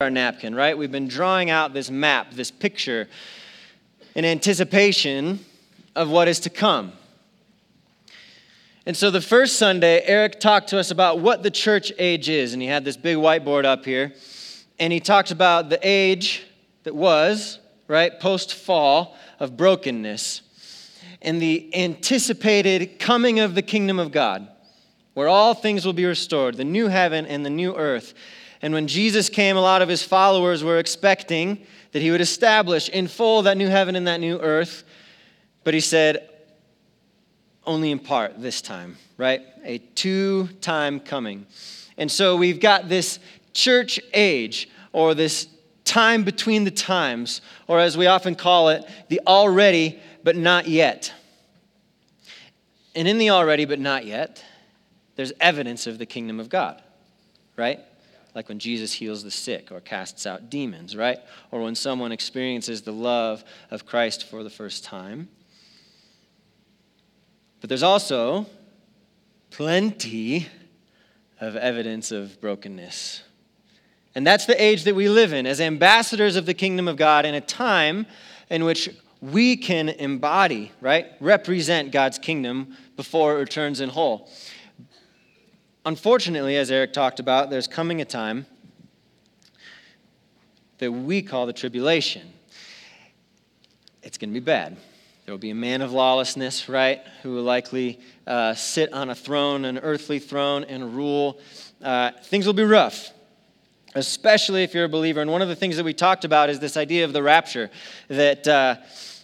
our napkin, right? We've been drawing out this map, this picture, in anticipation of what is to come. And so the first Sunday, Eric talked to us about what the church age is. And he had this big whiteboard up here. And he talked about the age that was, right, post fall of brokenness and the anticipated coming of the kingdom of God, where all things will be restored, the new heaven and the new earth. And when Jesus came, a lot of his followers were expecting that he would establish in full that new heaven and that new earth. But he said, only in part this time, right? A two time coming. And so we've got this church age, or this time between the times, or as we often call it, the already but not yet. And in the already but not yet, there's evidence of the kingdom of God, right? Like when Jesus heals the sick or casts out demons, right? Or when someone experiences the love of Christ for the first time. But there's also plenty of evidence of brokenness. And that's the age that we live in as ambassadors of the kingdom of God in a time in which we can embody, right? Represent God's kingdom before it returns in whole. Unfortunately, as Eric talked about, there's coming a time that we call the tribulation. It's going to be bad. There will be a man of lawlessness, right, who will likely uh, sit on a throne, an earthly throne, and rule. Uh, things will be rough, especially if you're a believer. And one of the things that we talked about is this idea of the rapture, that, uh,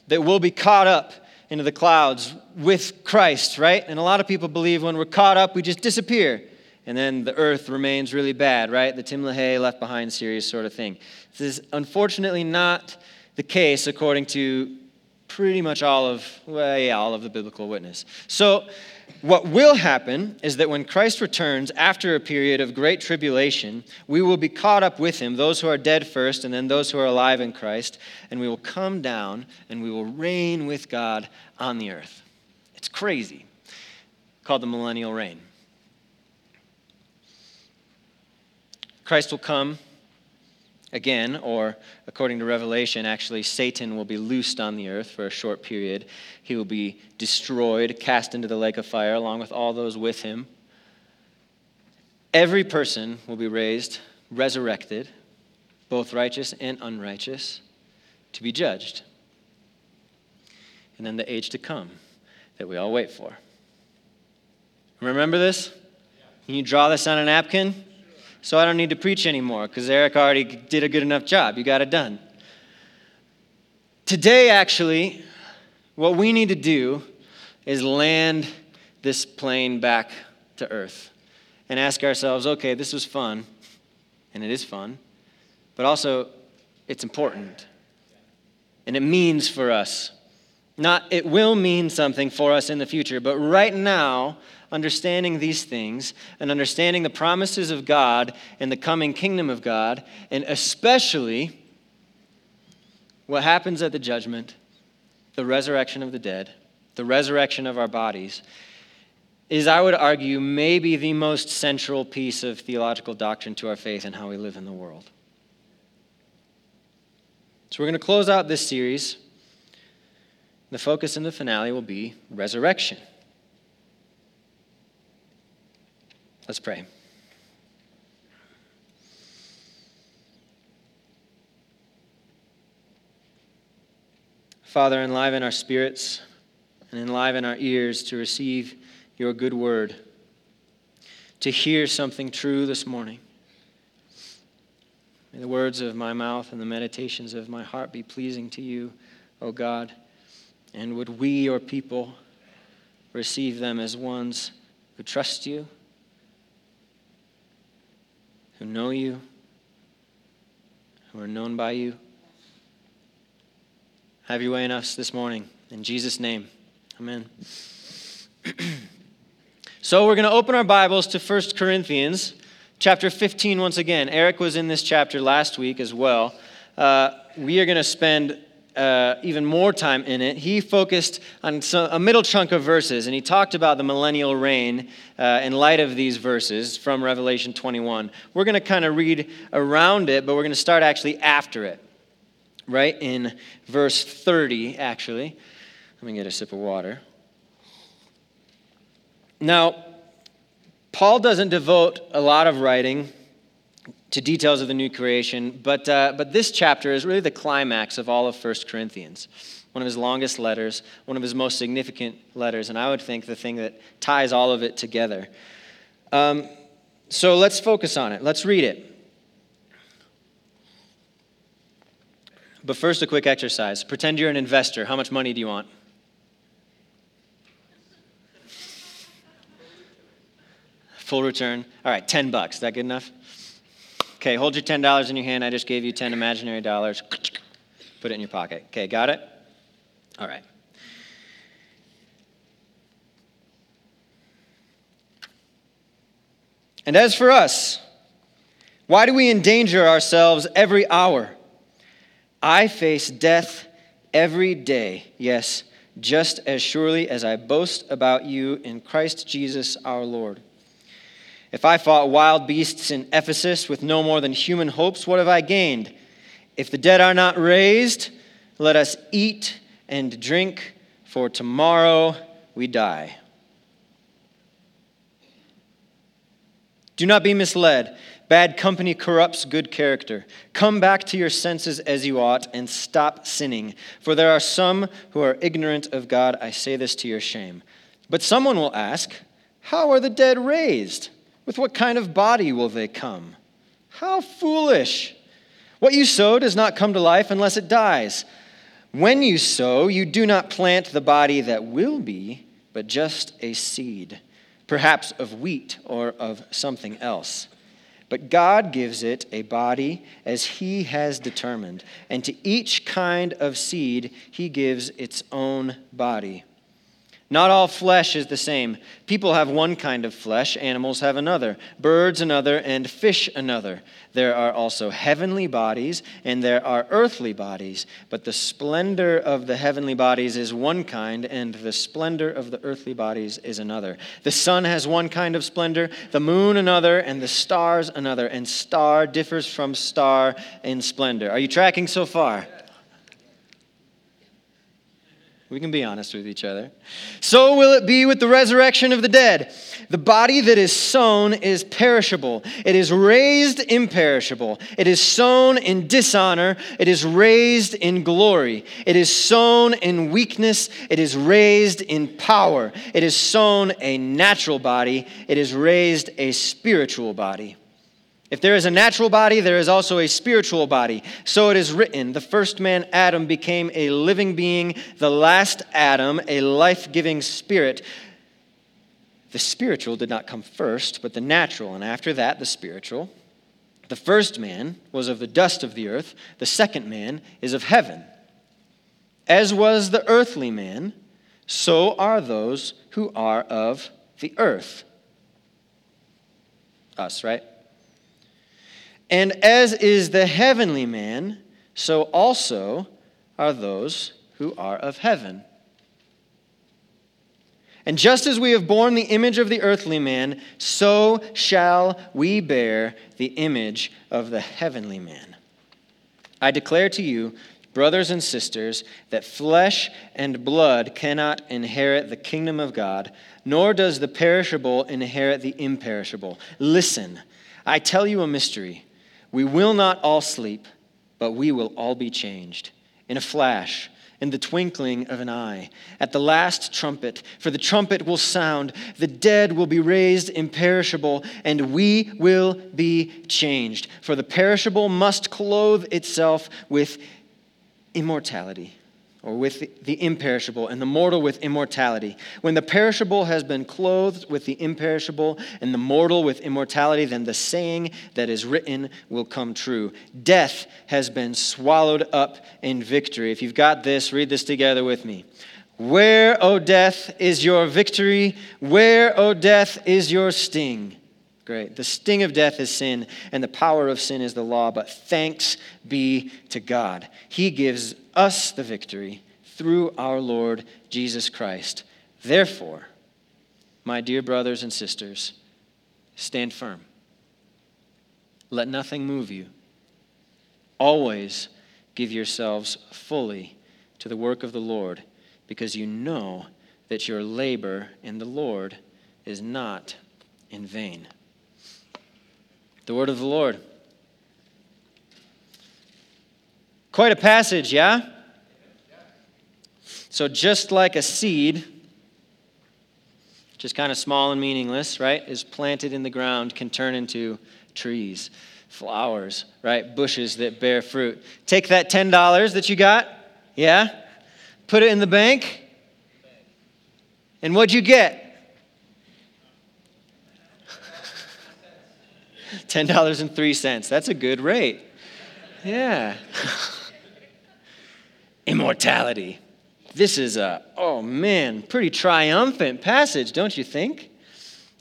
that we'll be caught up into the clouds with Christ, right? And a lot of people believe when we're caught up, we just disappear and then the earth remains really bad, right? The Tim LaHaye left behind series sort of thing. This is unfortunately not the case according to pretty much all of, well, yeah, all of the biblical witness. So, what will happen is that when Christ returns after a period of great tribulation, we will be caught up with him, those who are dead first, and then those who are alive in Christ, and we will come down and we will reign with God on the earth. It's crazy, called the millennial reign. Christ will come again, or according to Revelation, actually, Satan will be loosed on the earth for a short period. He will be destroyed, cast into the lake of fire, along with all those with him. Every person will be raised, resurrected, both righteous and unrighteous, to be judged. And then the age to come that we all wait for. Remember this? Can you draw this on a napkin? So I don't need to preach anymore because Eric already did a good enough job. You got it done. Today, actually, what we need to do is land this plane back to Earth and ask ourselves okay, this was fun, and it is fun, but also it's important. And it means for us. Not, it will mean something for us in the future, but right now, understanding these things and understanding the promises of God and the coming kingdom of God, and especially what happens at the judgment, the resurrection of the dead, the resurrection of our bodies, is, I would argue, maybe the most central piece of theological doctrine to our faith and how we live in the world. So, we're going to close out this series. The focus in the finale will be resurrection. Let's pray. Father, enliven our spirits and enliven our ears to receive your good word, to hear something true this morning. May the words of my mouth and the meditations of my heart be pleasing to you, O God. And would we, your people, receive them as ones who trust you who know you, who are known by you. Have your way in us this morning. In Jesus' name, amen. so we're going to open our Bibles to 1 Corinthians chapter 15 once again. Eric was in this chapter last week as well. Uh, we are going to spend uh, even more time in it, he focused on some, a middle chunk of verses, and he talked about the millennial reign uh, in light of these verses from Revelation 21. We're going to kind of read around it, but we're going to start actually after it, right? In verse 30, actually. Let me get a sip of water. Now, Paul doesn't devote a lot of writing to details of the new creation, but, uh, but this chapter is really the climax of all of 1 Corinthians. One of his longest letters, one of his most significant letters, and I would think the thing that ties all of it together. Um, so let's focus on it. Let's read it. But first, a quick exercise. Pretend you're an investor. How much money do you want? Full return. All right, 10 bucks. Is that good enough? Okay, hold your $10 in your hand. I just gave you 10 imaginary dollars. Put it in your pocket. Okay, got it? All right. And as for us, why do we endanger ourselves every hour? I face death every day, yes, just as surely as I boast about you in Christ Jesus our Lord. If I fought wild beasts in Ephesus with no more than human hopes, what have I gained? If the dead are not raised, let us eat and drink, for tomorrow we die. Do not be misled. Bad company corrupts good character. Come back to your senses as you ought and stop sinning. For there are some who are ignorant of God. I say this to your shame. But someone will ask, How are the dead raised? With what kind of body will they come? How foolish! What you sow does not come to life unless it dies. When you sow, you do not plant the body that will be, but just a seed, perhaps of wheat or of something else. But God gives it a body as He has determined, and to each kind of seed He gives its own body. Not all flesh is the same. People have one kind of flesh, animals have another, birds another, and fish another. There are also heavenly bodies, and there are earthly bodies. But the splendor of the heavenly bodies is one kind, and the splendor of the earthly bodies is another. The sun has one kind of splendor, the moon another, and the stars another. And star differs from star in splendor. Are you tracking so far? We can be honest with each other. So will it be with the resurrection of the dead. The body that is sown is perishable, it is raised imperishable. It is sown in dishonor, it is raised in glory. It is sown in weakness, it is raised in power. It is sown a natural body, it is raised a spiritual body. If there is a natural body, there is also a spiritual body. So it is written the first man, Adam, became a living being, the last Adam, a life giving spirit. The spiritual did not come first, but the natural, and after that, the spiritual. The first man was of the dust of the earth, the second man is of heaven. As was the earthly man, so are those who are of the earth. Us, right? And as is the heavenly man, so also are those who are of heaven. And just as we have borne the image of the earthly man, so shall we bear the image of the heavenly man. I declare to you, brothers and sisters, that flesh and blood cannot inherit the kingdom of God, nor does the perishable inherit the imperishable. Listen, I tell you a mystery. We will not all sleep, but we will all be changed. In a flash, in the twinkling of an eye, at the last trumpet, for the trumpet will sound, the dead will be raised imperishable, and we will be changed. For the perishable must clothe itself with immortality or with the imperishable, and the mortal with immortality. When the perishable has been clothed with the imperishable, and the mortal with immortality, then the saying that is written will come true Death has been swallowed up in victory. If you've got this, read this together with me. Where, O death, is your victory? Where, O death, is your sting? Great. The sting of death is sin, and the power of sin is the law, but thanks be to God. He gives us the victory through our Lord Jesus Christ. Therefore, my dear brothers and sisters, stand firm. Let nothing move you. Always give yourselves fully to the work of the Lord, because you know that your labor in the Lord is not in vain. The word of the Lord. Quite a passage, yeah? So, just like a seed, just kind of small and meaningless, right, is planted in the ground, can turn into trees, flowers, right, bushes that bear fruit. Take that $10 that you got, yeah, put it in the bank, and what'd you get? $10.03. That's a good rate. Yeah. Immortality. This is a, oh man, pretty triumphant passage, don't you think?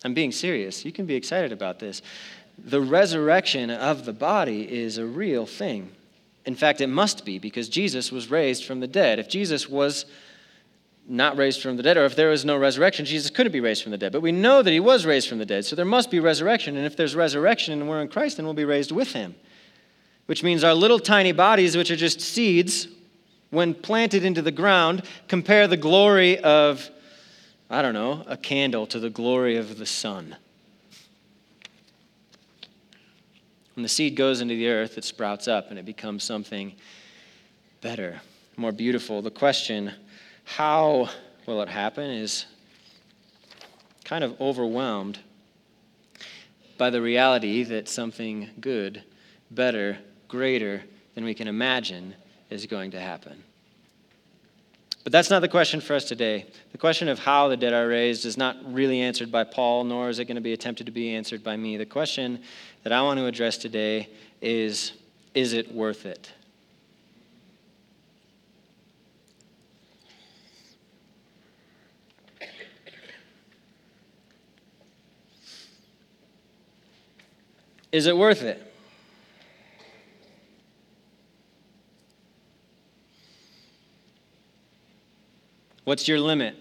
I'm being serious. You can be excited about this. The resurrection of the body is a real thing. In fact, it must be because Jesus was raised from the dead. If Jesus was not raised from the dead, or if there was no resurrection, Jesus couldn't be raised from the dead. But we know that he was raised from the dead, so there must be resurrection. And if there's resurrection and we're in Christ, then we'll be raised with him. Which means our little tiny bodies, which are just seeds, when planted into the ground, compare the glory of, I don't know, a candle to the glory of the sun. When the seed goes into the earth, it sprouts up and it becomes something better, more beautiful. The question, how will it happen is kind of overwhelmed by the reality that something good, better, greater than we can imagine is going to happen. But that's not the question for us today. The question of how the dead are raised is not really answered by Paul, nor is it going to be attempted to be answered by me. The question that I want to address today is Is it worth it? Is it worth it? What's your limit?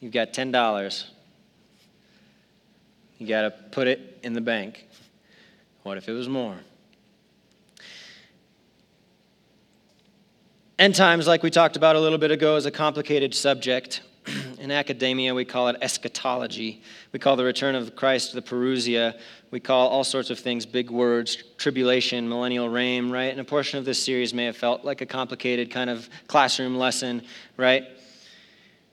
You've got $10. You got to put it in the bank. What if it was more? End times, like we talked about a little bit ago, is a complicated subject. In academia, we call it eschatology. We call the return of Christ the parousia. We call all sorts of things big words, tribulation, millennial reign, right? And a portion of this series may have felt like a complicated kind of classroom lesson, right?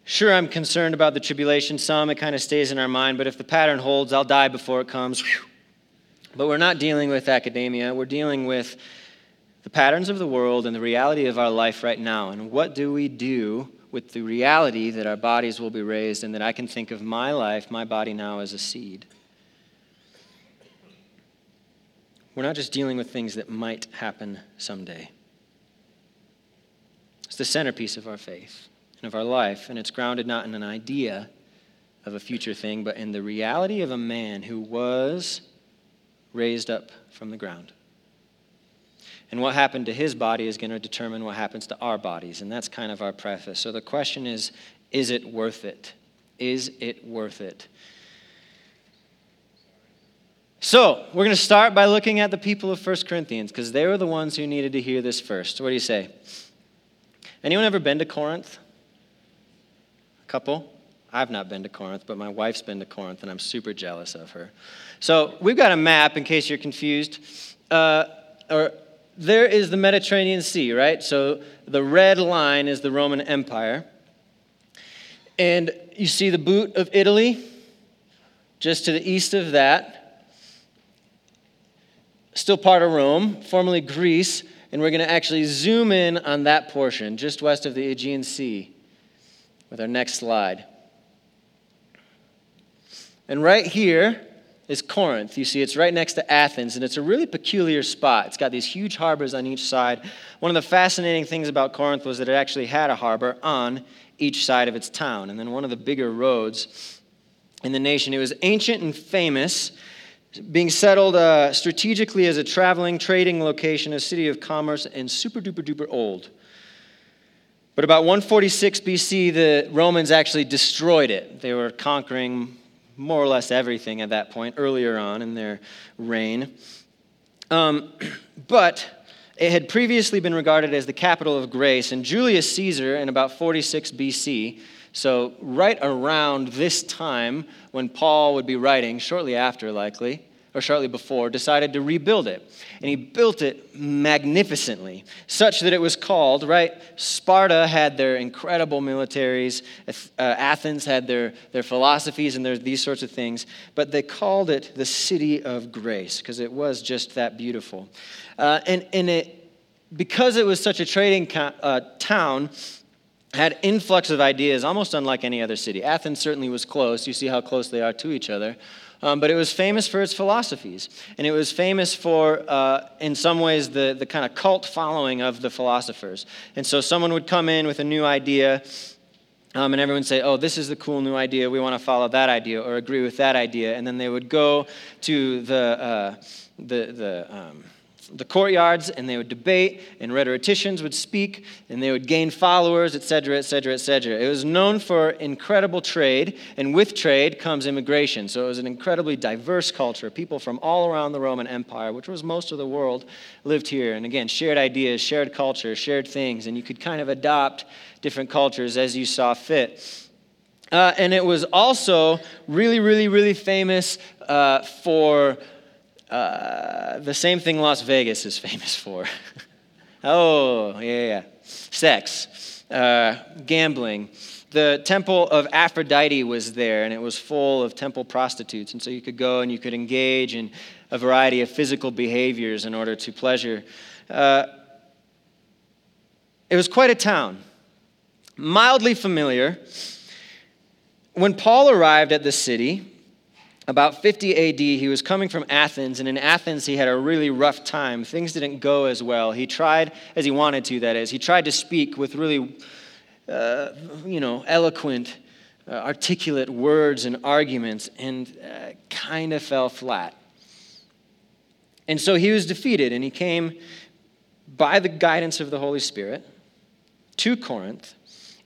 Sure, I'm concerned about the tribulation. Some, it kind of stays in our mind, but if the pattern holds, I'll die before it comes. But we're not dealing with academia. We're dealing with the patterns of the world and the reality of our life right now. And what do we do with the reality that our bodies will be raised and that I can think of my life, my body now, as a seed? We're not just dealing with things that might happen someday. It's the centerpiece of our faith and of our life, and it's grounded not in an idea of a future thing, but in the reality of a man who was raised up from the ground. And what happened to his body is going to determine what happens to our bodies. And that's kind of our preface. So the question is is it worth it? Is it worth it? So, we're going to start by looking at the people of 1 Corinthians because they were the ones who needed to hear this first. What do you say? Anyone ever been to Corinth? A couple? I've not been to Corinth, but my wife's been to Corinth, and I'm super jealous of her. So, we've got a map in case you're confused. Uh, or there is the Mediterranean Sea, right? So the red line is the Roman Empire. And you see the boot of Italy just to the east of that. Still part of Rome, formerly Greece. And we're going to actually zoom in on that portion just west of the Aegean Sea with our next slide. And right here, is Corinth. You see, it's right next to Athens, and it's a really peculiar spot. It's got these huge harbors on each side. One of the fascinating things about Corinth was that it actually had a harbor on each side of its town. And then one of the bigger roads in the nation. It was ancient and famous, being settled uh, strategically as a traveling, trading location, a city of commerce, and super duper duper old. But about 146 BC, the Romans actually destroyed it. They were conquering more or less everything at that point, earlier on in their reign. Um, but it had previously been regarded as the capital of grace, and Julius Caesar, in about 46 BC, so right around this time when Paul would be writing, shortly after likely, or shortly before, decided to rebuild it. And he built it magnificently, such that it was called, right? Sparta had their incredible militaries, uh, Athens had their, their philosophies and their, these sorts of things, but they called it the city of grace because it was just that beautiful. Uh, and and it, because it was such a trading uh, town, had influx of ideas almost unlike any other city. Athens certainly was close. You see how close they are to each other. Um, but it was famous for its philosophies. And it was famous for, uh, in some ways, the, the kind of cult following of the philosophers. And so someone would come in with a new idea, um, and everyone would say, Oh, this is the cool new idea. We want to follow that idea or agree with that idea. And then they would go to the, uh, the, the, um, the courtyards and they would debate, and rhetoricians would speak, and they would gain followers, etc., etc., etc. It was known for incredible trade, and with trade comes immigration. So it was an incredibly diverse culture. People from all around the Roman Empire, which was most of the world, lived here. And again, shared ideas, shared culture, shared things, and you could kind of adopt different cultures as you saw fit. Uh, and it was also really, really, really famous uh, for uh, the same thing Las Vegas is famous for. oh, yeah, yeah. Sex, uh, gambling. The temple of Aphrodite was there, and it was full of temple prostitutes. And so you could go and you could engage in a variety of physical behaviors in order to pleasure. Uh, it was quite a town, mildly familiar. When Paul arrived at the city, about 50 AD, he was coming from Athens, and in Athens, he had a really rough time. Things didn't go as well. He tried, as he wanted to, that is, he tried to speak with really, uh, you know, eloquent, uh, articulate words and arguments, and uh, kind of fell flat. And so he was defeated, and he came by the guidance of the Holy Spirit to Corinth.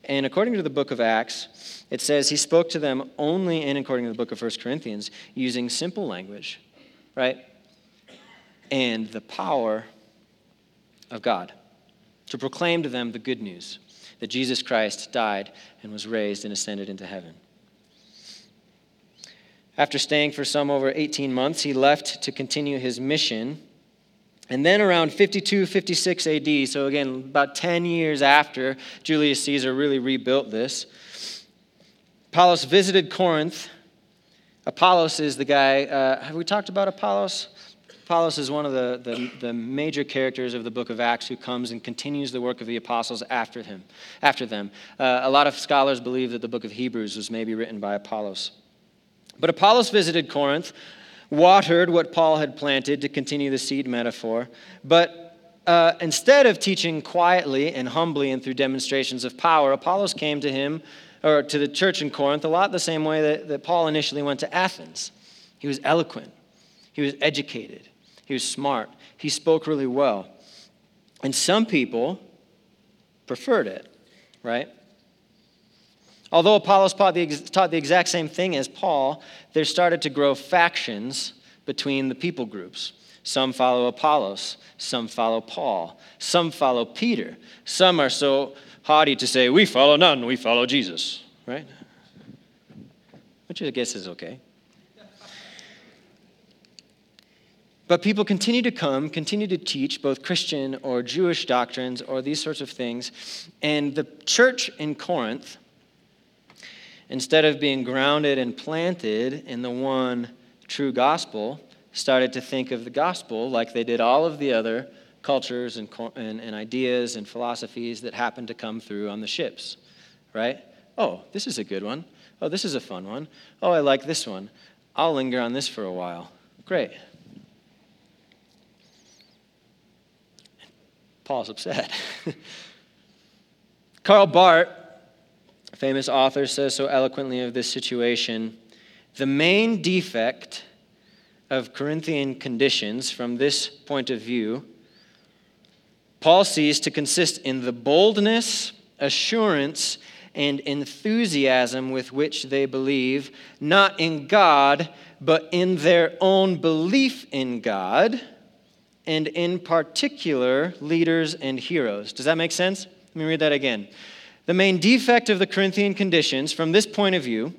And according to the book of Acts, it says he spoke to them only, and according to the book of 1 Corinthians, using simple language, right? And the power of God to proclaim to them the good news that Jesus Christ died and was raised and ascended into heaven. After staying for some over 18 months, he left to continue his mission. And then around 52, 56 AD, so again, about 10 years after Julius Caesar really rebuilt this, Apollos visited Corinth. Apollos is the guy, uh, have we talked about Apollos? Apollos is one of the, the, the, major characters of the book of Acts who comes and continues the work of the apostles after him, after them. Uh, a lot of scholars believe that the book of Hebrews was maybe written by Apollos. But Apollos visited Corinth, watered what Paul had planted to continue the seed metaphor, but uh, instead of teaching quietly and humbly and through demonstrations of power, Apollos came to him or to the church in Corinth a lot the same way that, that Paul initially went to Athens. He was eloquent, he was educated, he was smart, he spoke really well. And some people preferred it, right? Although Apollos taught the, taught the exact same thing as Paul, there started to grow factions between the people groups. Some follow Apollos, some follow Paul, some follow Peter. Some are so haughty to say, we follow none, we follow Jesus, right? Which I guess is okay. But people continue to come, continue to teach both Christian or Jewish doctrines or these sorts of things. And the church in Corinth, instead of being grounded and planted in the one true gospel, started to think of the gospel like they did all of the other cultures and, and, and ideas and philosophies that happen to come through on the ships, right? Oh, this is a good one. Oh, this is a fun one. Oh, I like this one. I'll linger on this for a while. Great. Paul's upset. Karl Barth, famous author, says so eloquently of this situation the main defect of Corinthian conditions from this point of view, Paul sees to consist in the boldness, assurance, and enthusiasm with which they believe, not in God, but in their own belief in God, and in particular, leaders and heroes. Does that make sense? Let me read that again. The main defect of the Corinthian conditions, from this point of view,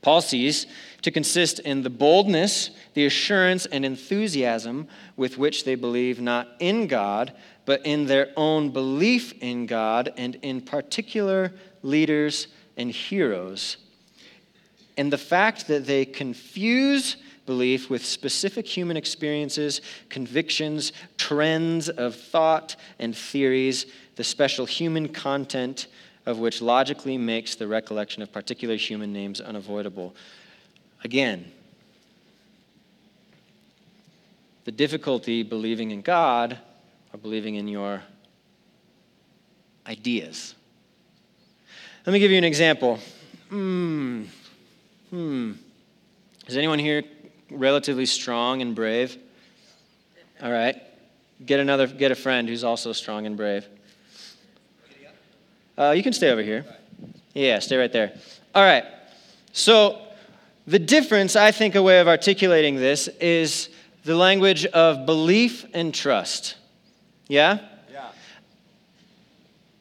Paul sees to consist in the boldness, the assurance, and enthusiasm with which they believe not in God, but in their own belief in God, and in particular, leaders and heroes. And the fact that they confuse belief with specific human experiences, convictions, trends of thought and theories, the special human content of which logically makes the recollection of particular human names unavoidable. Again, the difficulty believing in God or believing in your ideas. Let me give you an example. Hmm. Hmm. Is anyone here relatively strong and brave? All right. Get another get a friend who's also strong and brave. Uh, you can stay over here. Yeah, stay right there. All right. So the difference, I think, a way of articulating this is the language of belief and trust. Yeah? Yeah.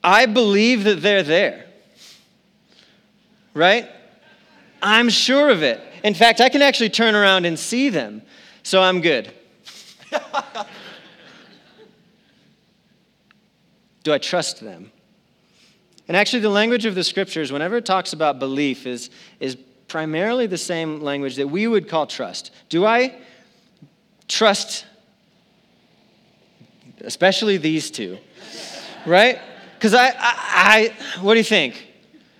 I believe that they're there. Right? I'm sure of it. In fact, I can actually turn around and see them. So I'm good. Do I trust them? And actually, the language of the scriptures, whenever it talks about belief, is, is primarily the same language that we would call trust. Do I trust, especially these two, right? Because I, I, I, what do you think?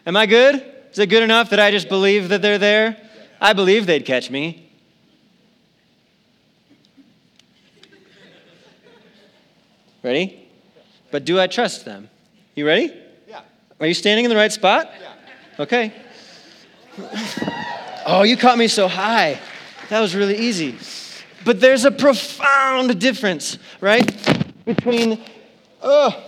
Am I good? Is it good enough that I just believe that they're there? I believe they'd catch me. Ready? But do I trust them? You ready? Are you standing in the right spot? Okay. Oh, you caught me so high. That was really easy. But there's a profound difference, right? Between, oh,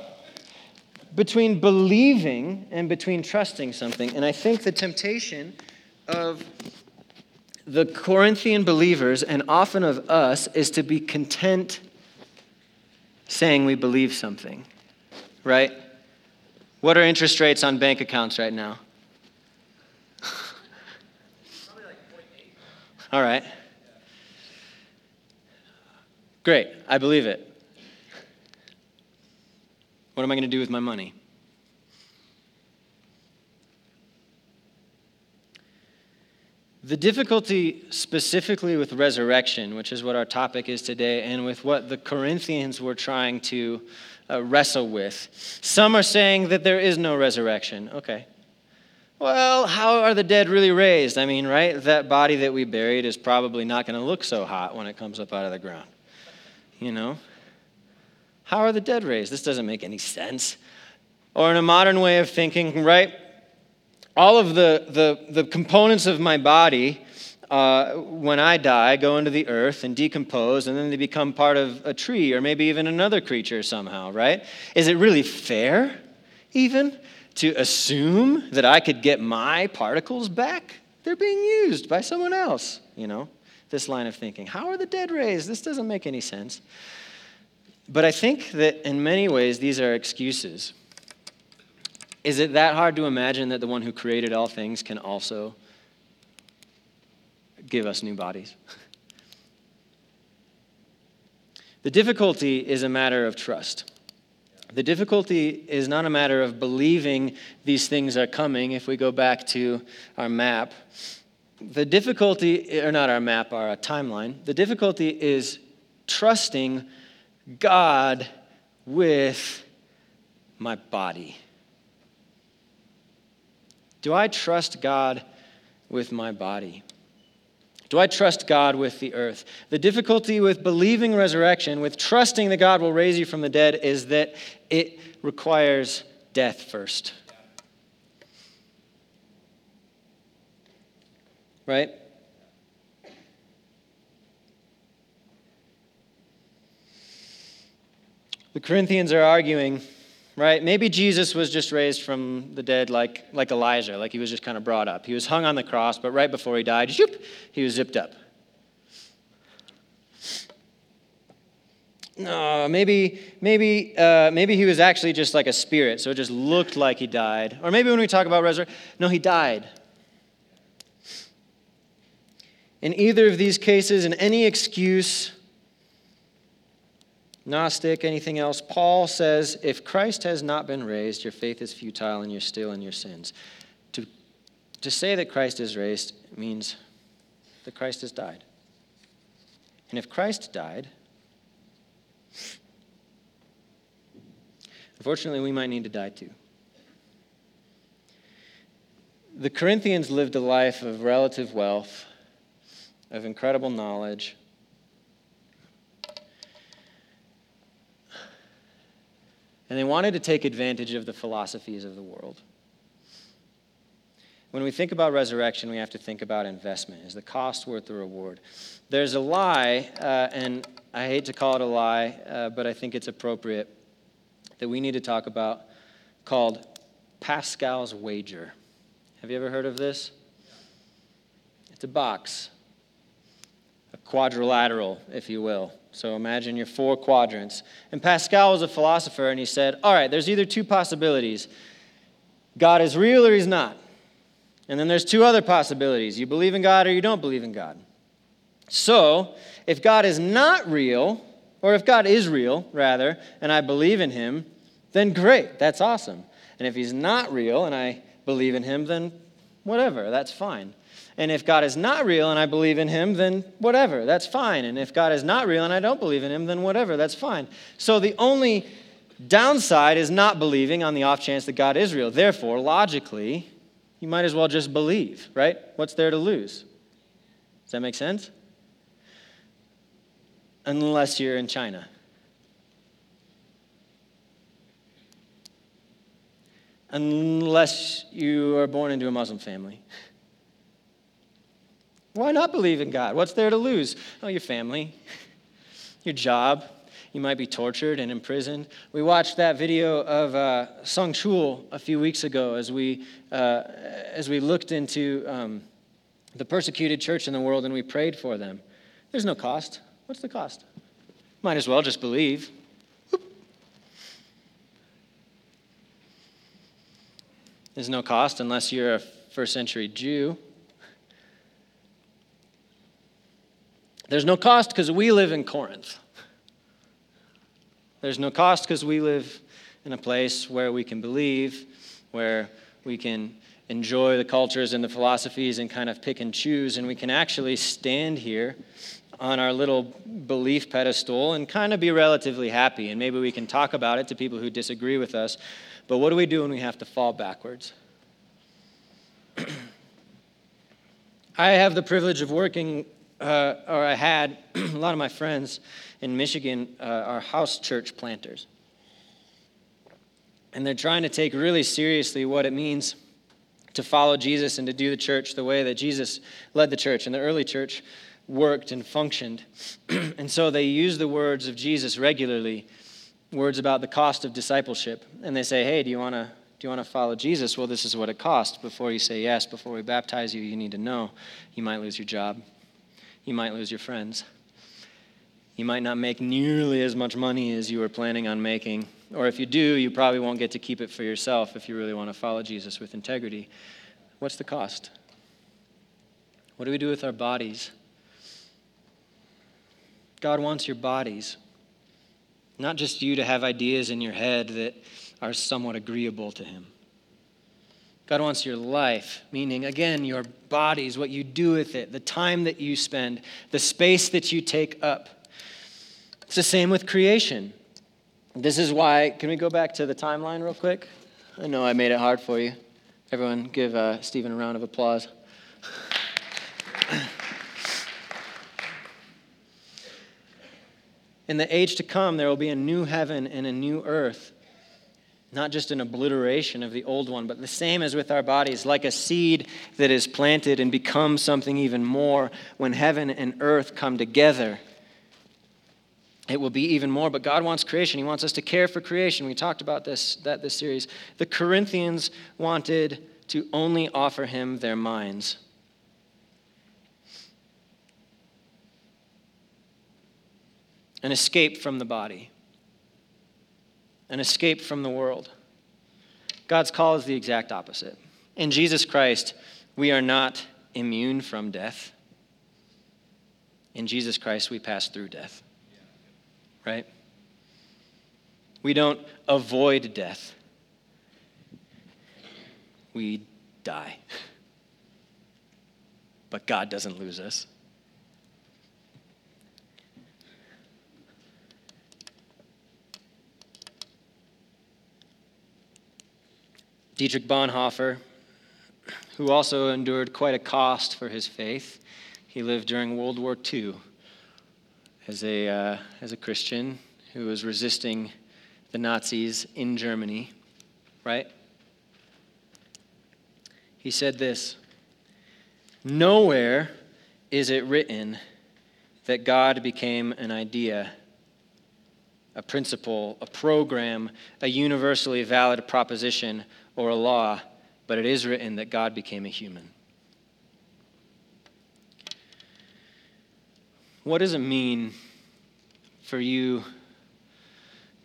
between believing and between trusting something. And I think the temptation of the Corinthian believers and often of us is to be content saying we believe something, right? What are interest rates on bank accounts right now? All right. Great, I believe it. What am I going to do with my money? The difficulty specifically with resurrection, which is what our topic is today, and with what the Corinthians were trying to uh, wrestle with. Some are saying that there is no resurrection. Okay, well, how are the dead really raised? I mean, right? That body that we buried is probably not going to look so hot when it comes up out of the ground. You know? How are the dead raised? This doesn't make any sense. Or in a modern way of thinking, right? All of the, the, the components of my body, uh, when I die, go into the earth and decompose, and then they become part of a tree or maybe even another creature somehow, right? Is it really fair, even? to assume that I could get my particles back. They're being used by someone else, you know, this line of thinking. How are the dead raised? This doesn't make any sense. But I think that in many ways, these are excuses. Is it that hard to imagine that the one who created all things can also give us new bodies? the difficulty is a matter of trust. The difficulty is not a matter of believing these things are coming, if we go back to our map. The difficulty, or not our map, our timeline, the difficulty is trusting God with my body. Do I trust God with my body? Do I trust God with the earth? The difficulty with believing resurrection, with trusting that God will raise you from the dead, is that it requires death first. Right? The Corinthians are arguing right? Maybe Jesus was just raised from the dead like, like Elijah, like he was just kind of brought up. He was hung on the cross, but right before he died, shoop, he was zipped up. No, maybe, maybe, uh, maybe he was actually just like a spirit, so it just looked like he died. Or maybe when we talk about resurrection, no, he died. In either of these cases, in any excuse, Gnostic, anything else, Paul says if Christ has not been raised, your faith is futile and you're still in your sins. To, to say that Christ is raised means that Christ has died. And if Christ died, Unfortunately, we might need to die too. The Corinthians lived a life of relative wealth, of incredible knowledge. And they wanted to take advantage of the philosophies of the world. When we think about resurrection, we have to think about investment. Is the cost worth the reward? There's a lie, uh, and I hate to call it a lie, uh, but I think it's appropriate that we need to talk about called Pascal's wager. Have you ever heard of this? It's a box, a quadrilateral, if you will. So imagine your four quadrants. And Pascal was a philosopher, and he said, All right, there's either two possibilities God is real or he's not. And then there's two other possibilities you believe in God or you don't believe in God. So, if God is not real, or if God is real, rather, and I believe in him, then great, that's awesome. And if he's not real and I believe in him, then whatever, that's fine. And if God is not real and I believe in him, then whatever, that's fine. And if God is not real and I don't believe in him, then whatever, that's fine. So the only downside is not believing on the off chance that God is real. Therefore, logically, you might as well just believe, right? What's there to lose? Does that make sense? unless you're in China. Unless you are born into a Muslim family. Why not believe in God? What's there to lose? Oh, your family, your job. You might be tortured and imprisoned. We watched that video of uh, Sung Chul a few weeks ago as we, uh, as we looked into um, the persecuted church in the world and we prayed for them. There's no cost. What's the cost? Might as well just believe. There's no cost unless you're a first century Jew. There's no cost because we live in Corinth. There's no cost because we live in a place where we can believe, where we can enjoy the cultures and the philosophies and kind of pick and choose, and we can actually stand here on our little belief pedestal and kind of be relatively happy. And maybe we can talk about it to people who disagree with us. But what do we do when we have to fall backwards? I have the privilege of working, uh, or I had a lot of my friends in Michigan uh, are house church planters. And they're trying to take really seriously what it means to follow Jesus and to do the church the way that Jesus led the church. and the early church, worked and functioned. and so they use the words of Jesus regularly, words about the cost of discipleship. And they say, hey, do you want to? Do you want to follow Jesus? Well, this is what it costs. Before you say yes, before we baptize you, you need to know you might lose your job. You might lose your friends. You might not make nearly as much money as you were planning on making. Or if you do, you probably won't get to keep it for yourself if you really want to follow Jesus with integrity. What's the cost? What do we do with our bodies? God wants your bodies, not just you to have ideas in your head that are somewhat agreeable to Him. God wants your life, meaning, again, your bodies, what you do with it, the time that you spend, the space that you take up. It's the same with creation. This is why, can we go back to the timeline real quick? I know I made it hard for you. Everyone, give uh, Stephen a round of applause. In the age to come, there will be a new heaven and a new earth. Not just an obliteration of the old one, but the same as with our bodies, like a seed that is planted and becomes something even more when heaven and earth come together. it will be even more. But God wants creation. He wants us to care for creation. We talked about this that this series. The Corinthians wanted to only offer him their minds. An escape from the body. An escape from the world. God's call is the exact opposite. In Jesus Christ, we are not immune from death. In Jesus Christ, we pass through death right? We don't avoid death, we die. But God doesn't lose us. Dietrich Bonhoeffer, who also endured quite a cost for his faith, he lived during World War II as a, uh, as a Christian who was resisting the Nazis in Germany, right? He said this Nowhere is it written that God became an idea, a principle, a program, a universally valid proposition, or a law, but it is written that God became a human. What does it mean for you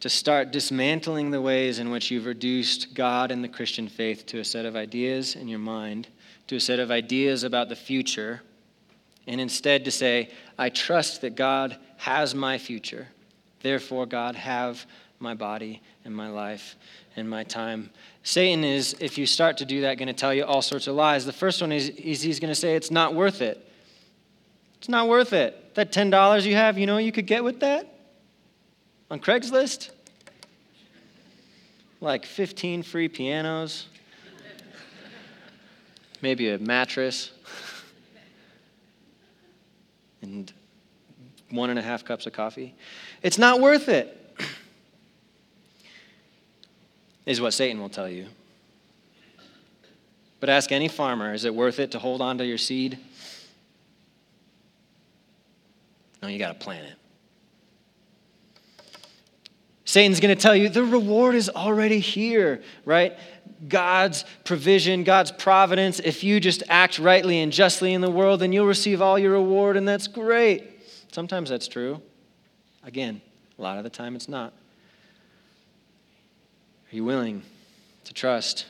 to start dismantling the ways in which you've reduced God and the Christian faith to a set of ideas in your mind, to a set of ideas about the future, and instead to say, I trust that God has my future. Therefore, God, have my body and my life and my time. Satan is, if you start to do that, going to tell you all sorts of lies. The first one is, is he's going to say it's not worth it. It's not worth it. That $10 you have, you know you could get with that? On Craigslist? Like 15 free pianos, maybe a mattress, and one and a half cups of coffee. It's not worth it, is what Satan will tell you. But ask any farmer is it worth it to hold on to your seed? No, you got to plant it. Satan's going to tell you the reward is already here, right? God's provision, God's providence. If you just act rightly and justly in the world, then you'll receive all your reward, and that's great. Sometimes that's true. Again, a lot of the time it's not. Are you willing to trust?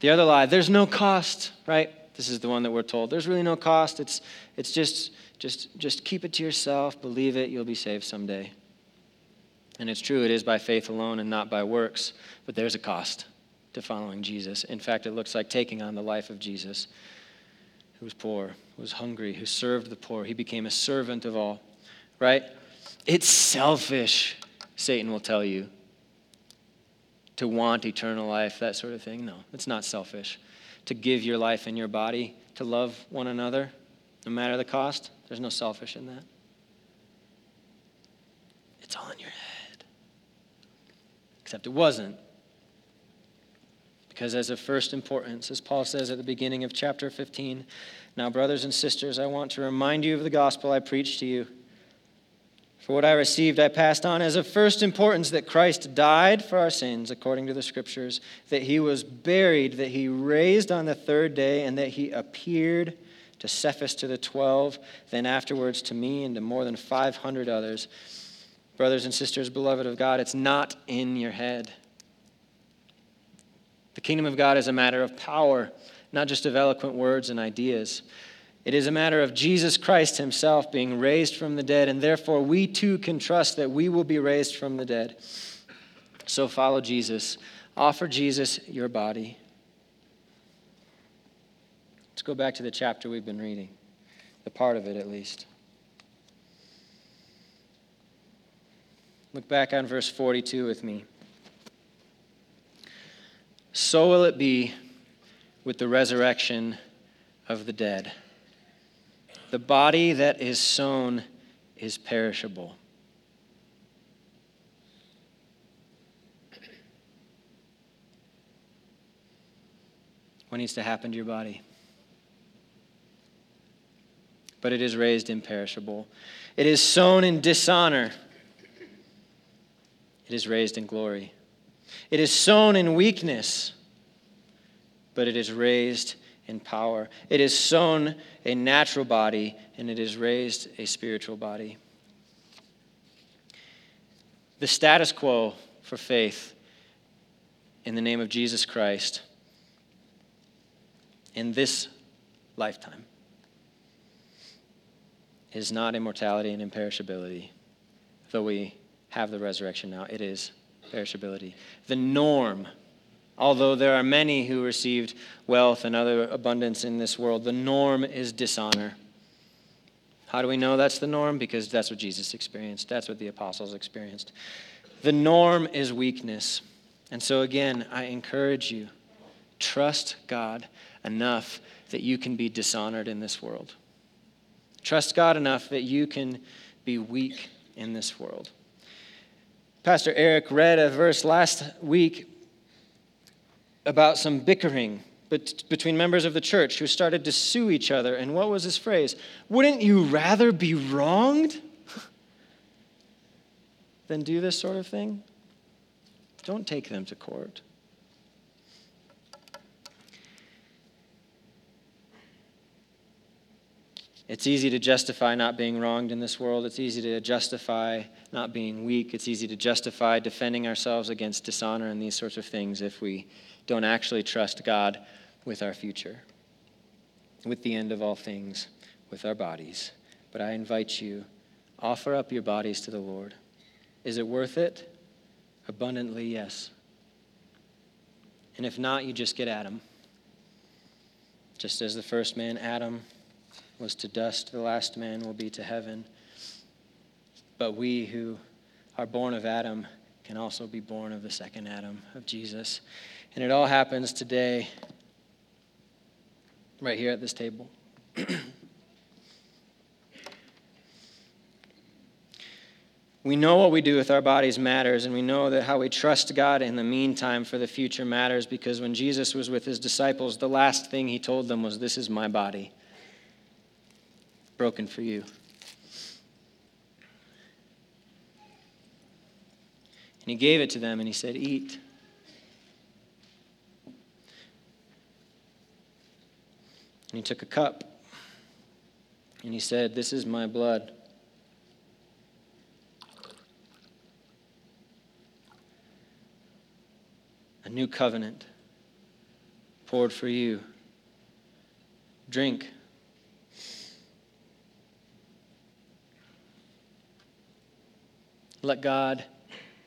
The other lie, there's no cost, right? This is the one that we're told. There's really no cost. It's, it's just just, just keep it to yourself, believe it, you'll be saved someday. And it's true, it is by faith alone and not by works, but there's a cost to following Jesus. In fact, it looks like taking on the life of Jesus, who was poor, who was hungry, who served the poor. He became a servant of all, right? It's selfish, Satan will tell you, to want eternal life, that sort of thing. No, it's not selfish. To give your life and your body to love one another, no matter the cost, there's no selfish in that. It's all in your head. Except it wasn't. Because, as of first importance, as Paul says at the beginning of chapter 15, now, brothers and sisters, I want to remind you of the gospel I preached to you. For what I received, I passed on as of first importance that Christ died for our sins, according to the Scriptures, that he was buried, that he raised on the third day, and that he appeared to Cephas to the twelve, then afterwards to me and to more than 500 others. Brothers and sisters, beloved of God, it's not in your head. The kingdom of God is a matter of power, not just of eloquent words and ideas. It is a matter of Jesus Christ himself being raised from the dead, and therefore we too can trust that we will be raised from the dead. So follow Jesus. Offer Jesus your body. Let's go back to the chapter we've been reading, the part of it at least. Look back on verse 42 with me. So will it be with the resurrection of the dead. The body that is sown is perishable. What needs to happen to your body? but it is raised imperishable. It is sown in dishonor, it is raised in glory. It is sown in weakness, but it is raised in power. It is sown a natural body, and it is raised a spiritual body. The status quo for faith in the name of Jesus Christ in this lifetime is not immortality and imperishability, though we have the resurrection now. It is perishability. The norm, although there are many who received wealth and other abundance in this world, the norm is dishonor. How do we know that's the norm? Because that's what Jesus experienced, that's what the apostles experienced. The norm is weakness. And so, again, I encourage you trust God enough that you can be dishonored in this world. Trust God enough that you can be weak in this world. Pastor Eric read a verse last week about some bickering between members of the church who started to sue each other. And what was his phrase? Wouldn't you rather be wronged than do this sort of thing? Don't take them to court. It's easy to justify not being wronged in this world. It's easy to justify not being weak. It's easy to justify defending ourselves against dishonor and these sorts of things if we don't actually trust God with our future, with the end of all things, with our bodies. But I invite you, offer up your bodies to the Lord. Is it worth it? Abundantly, yes. And if not, you just get Adam. Just as the first man, Adam, was to dust, the last man will be to heaven. But we who are born of Adam can also be born of the second Adam, of Jesus. And it all happens today, right here at this table. we know what we do with our bodies matters, and we know that how we trust God in the meantime for the future matters because when Jesus was with his disciples, the last thing he told them was, This is my body broken for you. And he gave it to them and he said, Eat. And he took a cup and he said, This is my blood. A new covenant poured for you. Drink. Let God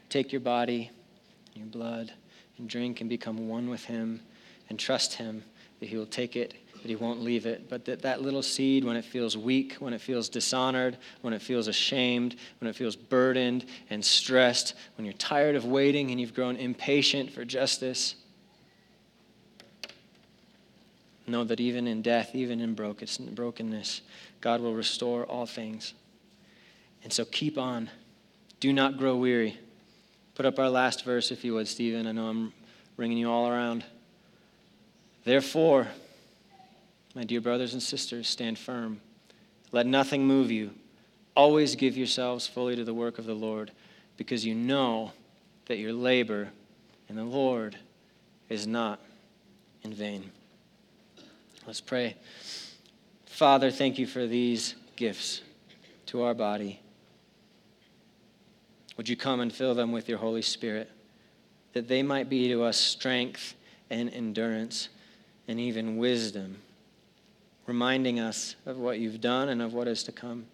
take your body, your blood, and drink and become one with Him and trust Him that He will take it, that He won't leave it. But that that little seed, when it feels weak, when it feels dishonored, when it feels ashamed, when it feels burdened and stressed, when you're tired of waiting and you've grown impatient for justice, know that even in death, even in brokenness, God will restore all things. And so keep on. Do not grow weary. Put up our last verse, if you would, Stephen. I know I'm ringing you all around. Therefore, my dear brothers and sisters, stand firm. Let nothing move you. Always give yourselves fully to the work of the Lord, because you know that your labor in the Lord is not in vain. Let's pray. Father, thank you for these gifts to our body. Would you come and fill them with your Holy Spirit, that they might be to us strength and endurance and even wisdom, reminding us of what you've done and of what is to come,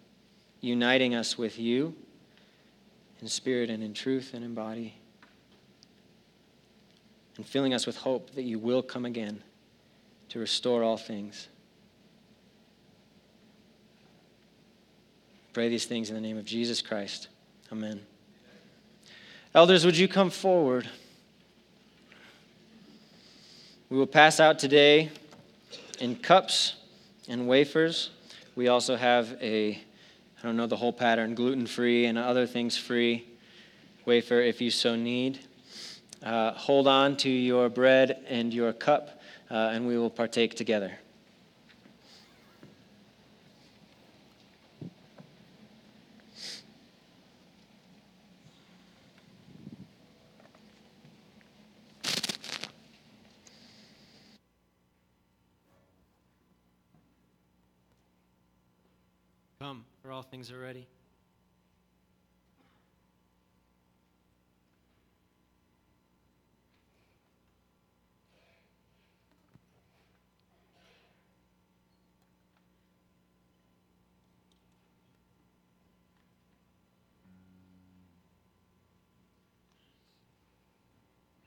uniting us with you in spirit and in truth and in body, and filling us with hope that you will come again to restore all things. Pray these things in the name of Jesus Christ. Amen. Elders, would you come forward? We will pass out today in cups and wafers. We also have a, I don't know the whole pattern, gluten free and other things free wafer if you so need. Uh, hold on to your bread and your cup, uh, and we will partake together. Come, for all things are ready.